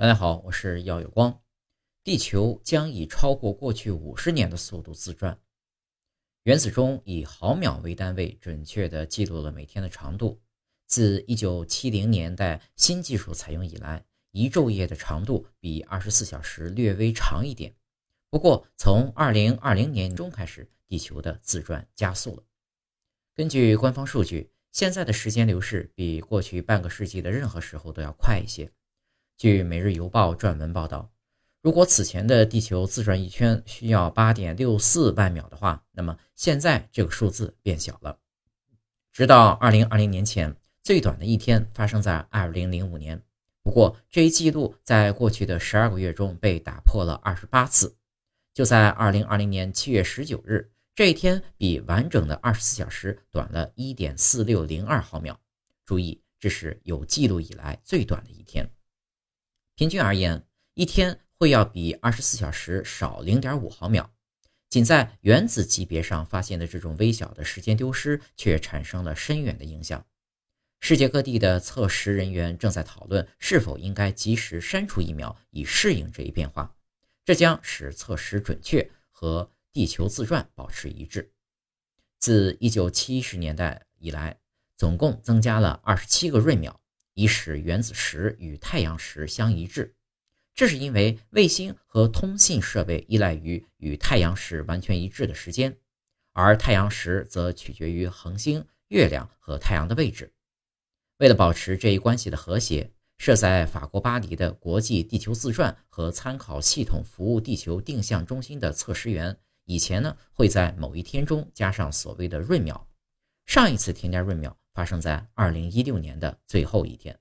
大家好，我是耀有光。地球将以超过过去五十年的速度自转。原子钟以毫秒为单位，准确地记录了每天的长度。自1970年代新技术采用以来，一昼夜的长度比24小时略微长一点。不过，从2020年中开始，地球的自转加速了。根据官方数据，现在的时间流逝比过去半个世纪的任何时候都要快一些。据《每日邮报》撰文报道，如果此前的地球自转一圈需要八点六四万秒的话，那么现在这个数字变小了。直到二零二零年前，最短的一天发生在二零零五年。不过，这一记录在过去的十二个月中被打破了二十八次。就在二零二零年七月十九日，这一天比完整的二十四小时短了一点四六零二毫秒。注意，这是有记录以来最短的一天。平均而言，一天会要比二十四小时少零点五毫秒。仅在原子级别上发现的这种微小的时间丢失，却产生了深远的影响。世界各地的测时人员正在讨论是否应该及时删除一秒，以适应这一变化。这将使测时准确和地球自转保持一致。自一九七十年代以来，总共增加了二十七个闰秒。以使原子时与太阳时相一致，这是因为卫星和通信设备依赖于与太阳时完全一致的时间，而太阳时则取决于恒星、月亮和太阳的位置。为了保持这一关系的和谐，设在法国巴黎的国际地球自转和参考系统服务地球定向中心的测时员，以前呢会在某一天中加上所谓的闰秒。上一次添加闰秒。发生在二零一六年的最后一天。